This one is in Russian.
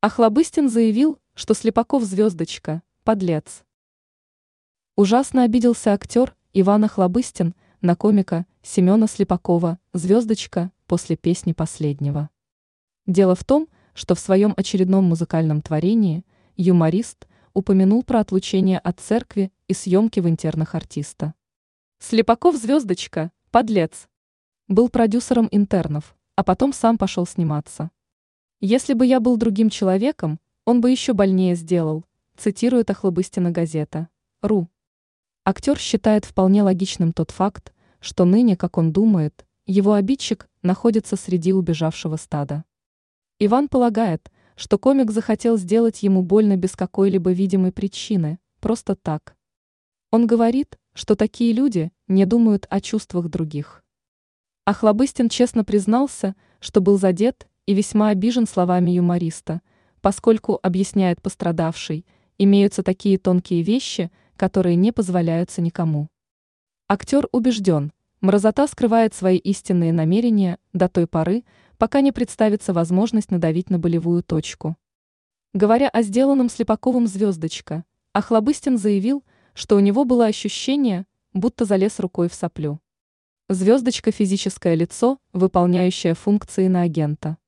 Охлобыстин заявил, что Слепаков звездочка, подлец. Ужасно обиделся актер Иван Охлобыстин на комика Семена Слепакова «Звездочка» после песни последнего. Дело в том, что в своем очередном музыкальном творении юморист упомянул про отлучение от церкви и съемки в интернах артиста. Слепаков «Звездочка», подлец. Был продюсером интернов, а потом сам пошел сниматься. Если бы я был другим человеком, он бы еще больнее сделал, цитирует Охлобыстина газета. Ру. Актер считает вполне логичным тот факт, что ныне, как он думает, его обидчик находится среди убежавшего стада. Иван полагает, что комик захотел сделать ему больно без какой-либо видимой причины, просто так. Он говорит, что такие люди не думают о чувствах других. Охлобыстин честно признался, что был задет и весьма обижен словами юмориста, поскольку, объясняет пострадавший, имеются такие тонкие вещи – которые не позволяются никому. Актер убежден, мразота скрывает свои истинные намерения до той поры, пока не представится возможность надавить на болевую точку. Говоря о сделанном Слепаковым звездочка, Охлобыстин заявил, что у него было ощущение, будто залез рукой в соплю. Звездочка – физическое лицо, выполняющее функции на агента.